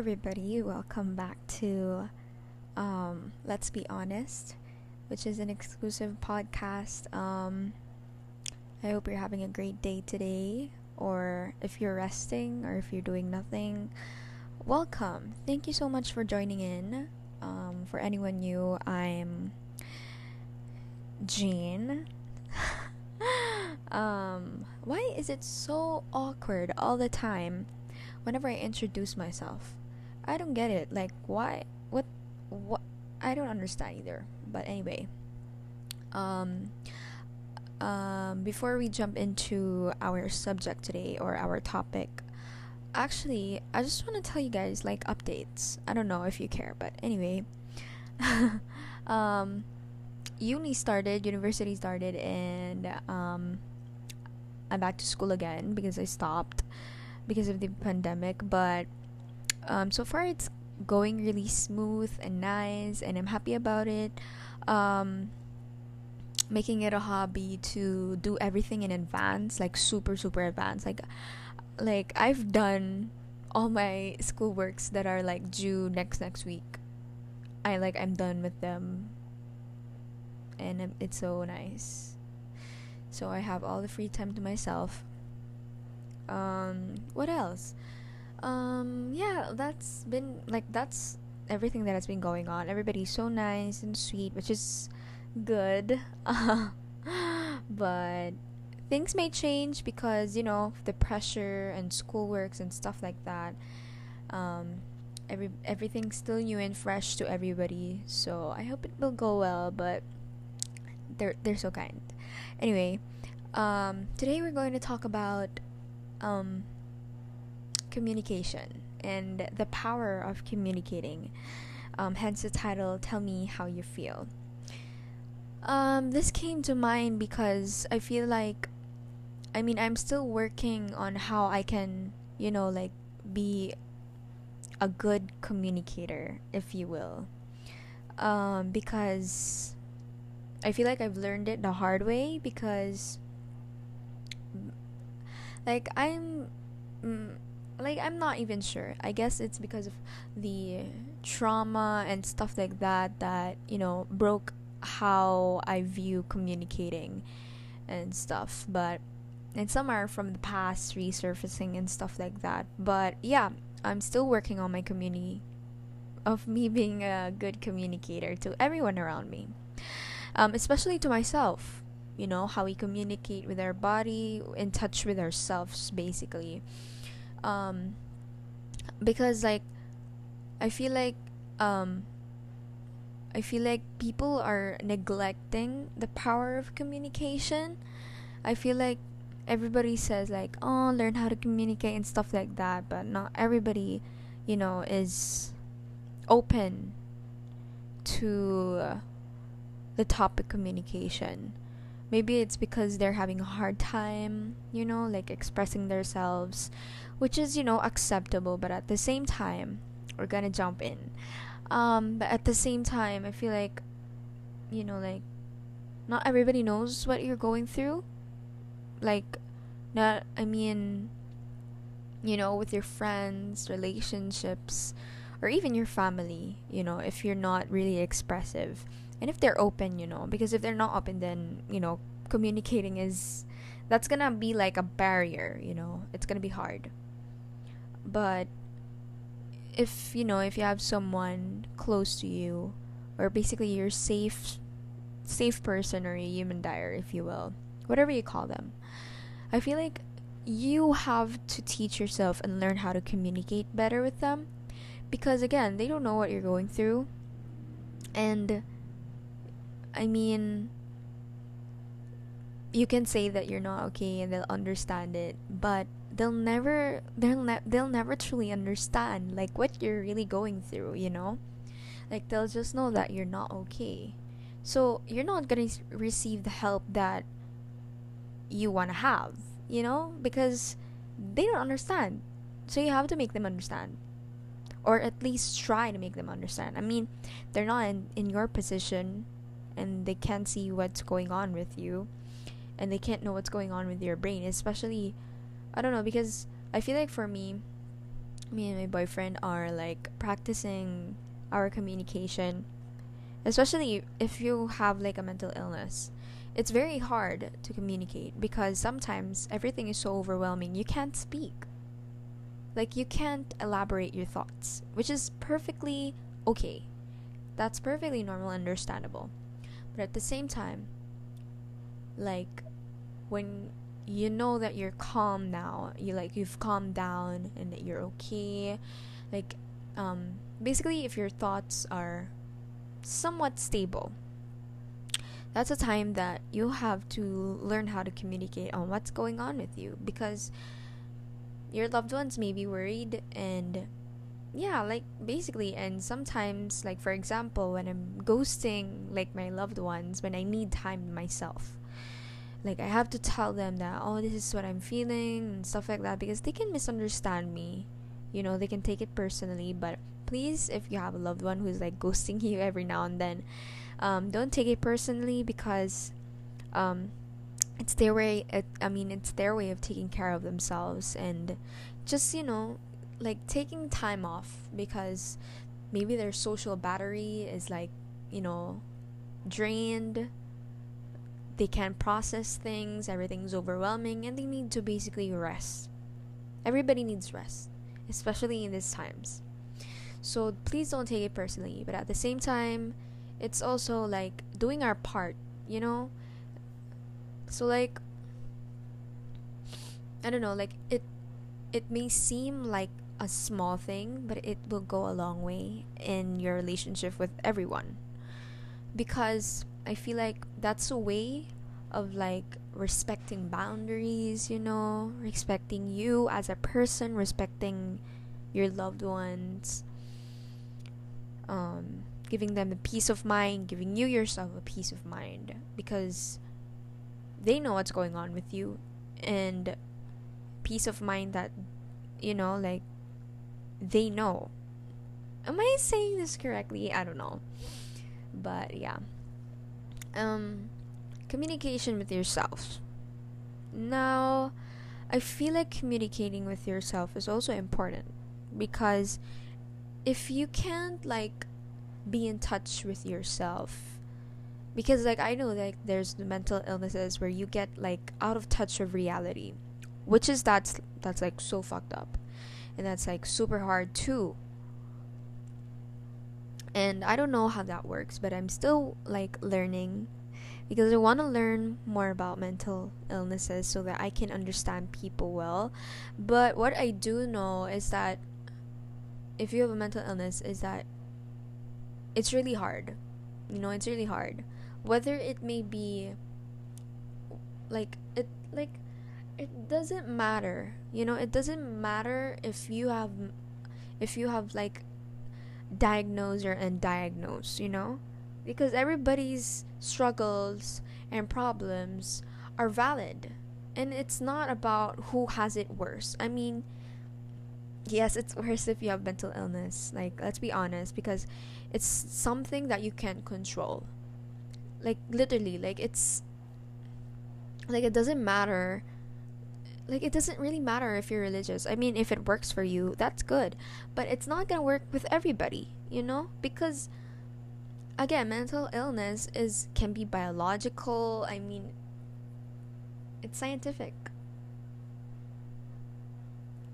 everybody. Welcome back to um, Let's Be Honest, which is an exclusive podcast. Um, I hope you're having a great day today, or if you're resting, or if you're doing nothing. Welcome. Thank you so much for joining in. Um, for anyone new, I'm Jean. um, why is it so awkward all the time whenever I introduce myself? I don't get it. Like, why? What? What? I don't understand either. But anyway, um, um, before we jump into our subject today or our topic, actually, I just want to tell you guys like updates. I don't know if you care, but anyway, um, uni started, university started, and um, I'm back to school again because I stopped because of the pandemic. But um, so far, it's going really smooth and nice, and I'm happy about it. Um, making it a hobby to do everything in advance, like super super advanced. Like, like I've done all my school works that are like due next next week. I like I'm done with them, and it's so nice. So I have all the free time to myself. Um, what else? Um yeah that's been like that's everything that has been going on. Everybody's so nice and sweet which is good. But things may change because you know the pressure and schoolworks and stuff like that. Um every everything's still new and fresh to everybody. So i hope it will go well but they're they're so kind. Anyway um today we're going to talk about um communication and the power of communicating. Um, hence the title, Tell Me How You Feel. Um, this came to mind because I feel like, I mean, I'm still working on how I can, you know, like be a good communicator, if you will. Um, because I feel like I've learned it the hard way because, like, I'm. Mm, like I'm not even sure. I guess it's because of the trauma and stuff like that that, you know, broke how I view communicating and stuff. But and some are from the past resurfacing and stuff like that. But yeah, I'm still working on my community of me being a good communicator to everyone around me. Um, especially to myself. You know, how we communicate with our body, in touch with ourselves basically um because like I feel like um I feel like people are neglecting the power of communication. I feel like everybody says like, "Oh, learn how to communicate and stuff like that," but not everybody, you know, is open to the topic communication maybe it's because they're having a hard time you know like expressing themselves which is you know acceptable but at the same time we're gonna jump in. Um but at the same time i feel like you know like not everybody knows what you're going through. Like not i mean you know with your friends relationships or even your family you know if you're not really expressive. And if they're open you know because if they're not open then you know communicating is that's gonna be like a barrier you know it's gonna be hard but if you know if you have someone close to you or basically your safe safe person or a human dire if you will whatever you call them i feel like you have to teach yourself and learn how to communicate better with them because again they don't know what you're going through. And I mean, you can say that you're not okay and they'll understand it, but they'll never they'll ne- they'll never truly understand like what you're really going through, you know? Like they'll just know that you're not okay. So, you're not going to receive the help that you want to have, you know? Because they don't understand. So, you have to make them understand or at least try to make them understand. I mean, they're not in, in your position and they can't see what's going on with you and they can't know what's going on with your brain especially i don't know because i feel like for me me and my boyfriend are like practicing our communication, especially if you have like a mental illness. It's very hard to communicate because sometimes everything is so overwhelming you can't speak. Like you can't elaborate your thoughts, which is perfectly okay. That's perfectly normal understandable. But at the same time, like when you know that you're calm now. You like you've calmed down and that you're okay. Like um basically if your thoughts are somewhat stable that's a time that you have to learn how to communicate on what's going on with you because your loved ones may be worried and yeah like basically and sometimes like for example when i'm ghosting like my loved ones when i need time myself like I have to tell them that oh this is what I'm feeling and stuff like that because they can misunderstand me. You know, they can take it personally, but please if you have a loved one who's like ghosting you every now and then, um, don't take it personally because um, it's their way it, I mean it's their way of taking care of themselves and just, you know, like taking time off because maybe their social battery is like, you know, drained they can't process things, everything's overwhelming, and they need to basically rest. Everybody needs rest, especially in these times. So please don't take it personally, but at the same time, it's also like doing our part, you know? So like I don't know, like it it may seem like a small thing, but it will go a long way in your relationship with everyone. Because I feel like that's a way of like respecting boundaries, you know, respecting you as a person, respecting your loved ones, um, giving them a peace of mind, giving you yourself a peace of mind because they know what's going on with you and peace of mind that you know like they know. Am i saying this correctly? I don't know. But yeah um communication with yourself. Now, I feel like communicating with yourself is also important because if you can't like be in touch with yourself because like I know like there's the mental illnesses where you get like out of touch of reality which is that's that's like so fucked up and that's like super hard too and I don't know how that works but I'm still like learning because I want to learn more about mental illnesses so that I can understand people well. But what I do know is that if you have a mental illness is that it's really hard. You know, it's really hard. Whether it may be like it like it doesn't matter. You know, it doesn't matter if you have if you have like diagnosed or undiagnosed, you know? because everybody's struggles and problems are valid and it's not about who has it worse i mean yes it's worse if you have mental illness like let's be honest because it's something that you can't control like literally like it's like it doesn't matter like it doesn't really matter if you're religious. I mean if it works for you that's good. But it's not gonna work with everybody you know? Because again mental illness is can be biological. I mean it's scientific.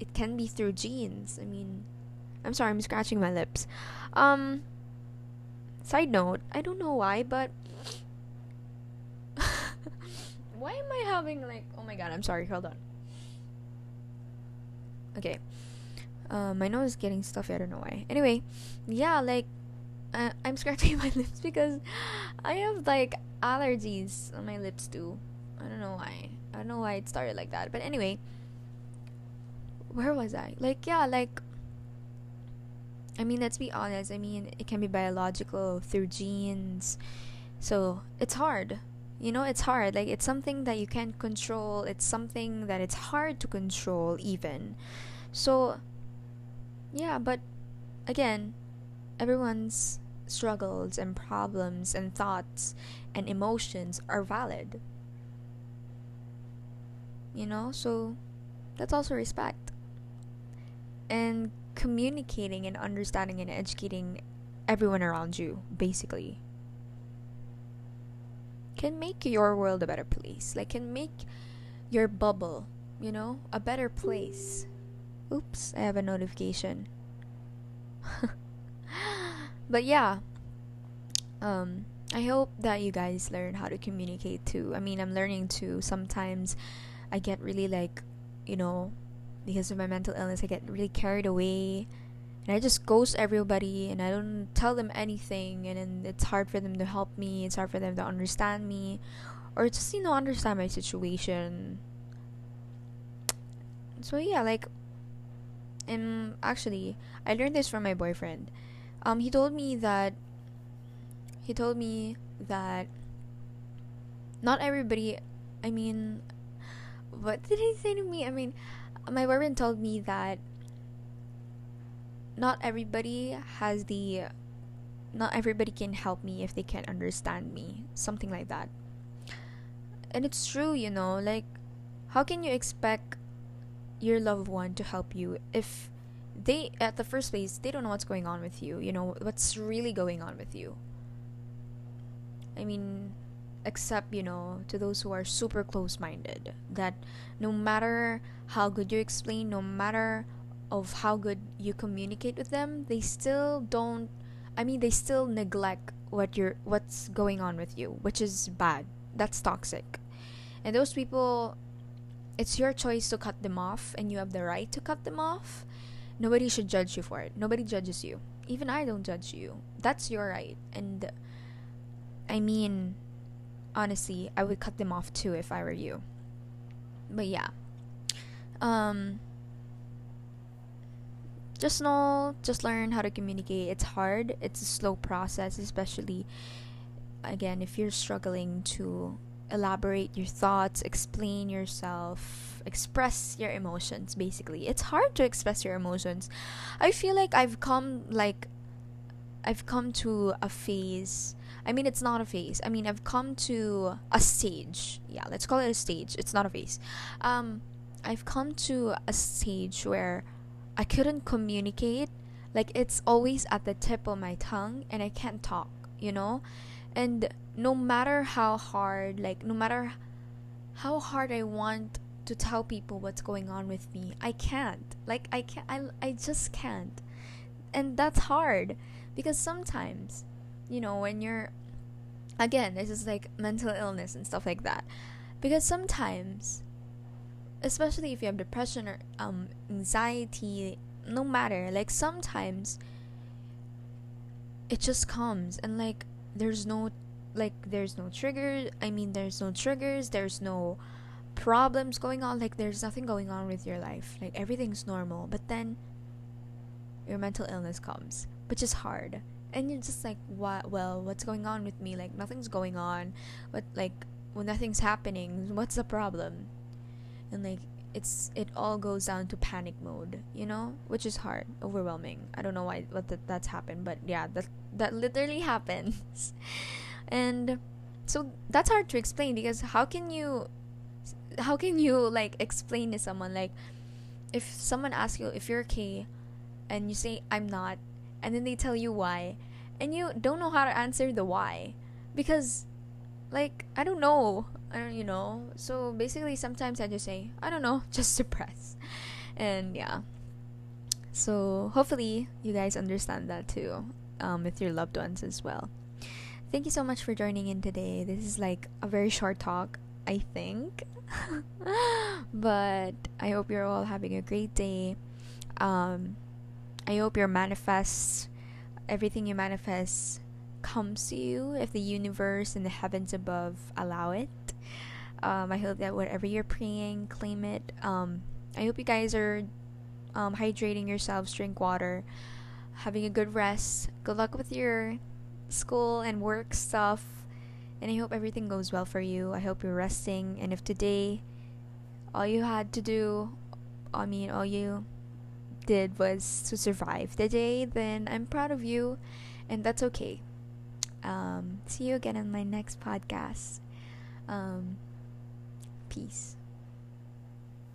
It can be through genes. I mean i'm sorry i'm scratching my lips. Um side note i don't know why but why am i having like oh my god i'm sorry hold on okay uh, my nose is getting stuffy i don't know why anyway yeah like uh, I'm scratching my lips because I have like allergies on my lips too. I don't know why. I don't know why it started like that. But anyway, where was I? Like yeah, like I mean, let's be honest. I mean, it can be biological through genes. So, it's hard. You know, it's hard. Like it's something that you can't control. It's something that it's hard to control even. So, yeah, but again, everyone's struggles and problems and thoughts and emotions are valid. You know, so that's also respect. And communicating and understanding and educating everyone around you, basically, can make your world a better place. Like, can make your bubble, you know, a better place. Oops, I have a notification. but yeah, um, I hope that you guys learn how to communicate too. I mean, I'm learning to sometimes I get really like, you know, because of my mental illness, I get really carried away and I just ghost everybody and I don't tell them anything and then it's hard for them to help me, it's hard for them to understand me or just, you know, understand my situation. So yeah, like and actually I learned this from my boyfriend. Um he told me that he told me that not everybody I mean what did he say to me? I mean my boyfriend told me that not everybody has the not everybody can help me if they can't understand me something like that. And it's true you know like how can you expect your loved one to help you if they at the first place they don't know what's going on with you you know what's really going on with you? I mean except you know to those who are super close minded that no matter how good you explain no matter of how good you communicate with them they still don't i mean they still neglect what you're what's going on with you which is bad. That's toxic. And those people it's your choice to cut them off and you have the right to cut them off. Nobody should judge you for it. Nobody judges you. Even i don't judge you. That's your right. And i mean honestly, I would cut them off too if I were you. But yeah. Um just know, just learn how to communicate. It's hard. It's a slow process, especially again if you're struggling to elaborate your thoughts, explain yourself, express your emotions basically. It's hard to express your emotions. I feel like I've come like I've come to a phase I mean, it's not a phase. I mean, I've come to a stage. Yeah, let's call it a stage. It's not a phase. Um, I've come to a stage where I couldn't communicate. Like, it's always at the tip of my tongue and I can't talk, you know? And no matter how hard, like, no matter how hard I want to tell people what's going on with me, I can't. Like, I can't, I, I just can't. And that's hard because sometimes you know, when you're again, this is like mental illness and stuff like that. Because sometimes especially if you have depression or um anxiety, no matter, like sometimes it just comes and like there's no like there's no trigger i mean there's no triggers there's no problems going on like there's nothing going on with your life like everything's normal but then your mental illness comes which is hard. And you're just like what well what's going on with me? Like nothing's going on. But like when nothing's happening. What's the problem and like it's it all goes down to panic mode you know which is hard overwhelming. I don't know why what that, that's happened but yeah that that literally happens. And so that's hard to explain because how can you how can you like explain to someone like if someone asks you if you're okay and you say i'm not and then they tell you why and you don't know how to answer the why because like I don't know I don't you know. So basically sometimes I just say I don't know just suppress and yeah. So hopefully you guys understand that too um, with your loved ones as well. Thank you so much for joining in today. This is like a very short talk I think. But I hope you're all having a great day. Um, I hope your manifests, everything you manifest comes to you if the universe and the heavens above allow it. Um, I hope that whatever you're praying, claim it. Um, I hope you guys are um, hydrating yourselves, drink water, having a good rest. Good luck with your school and work stuff. And I hope everything goes well for you. I hope you're resting. And if today all you had to do, I mean, all you did was to survive the day, then I'm proud of you, and that's okay. Um, see you again in my next podcast. Um, peace.